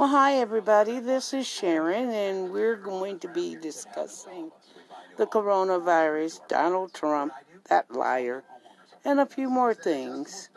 Well, hi, everybody. This is Sharon, and we're going to be discussing the coronavirus, Donald Trump, that liar, and a few more things.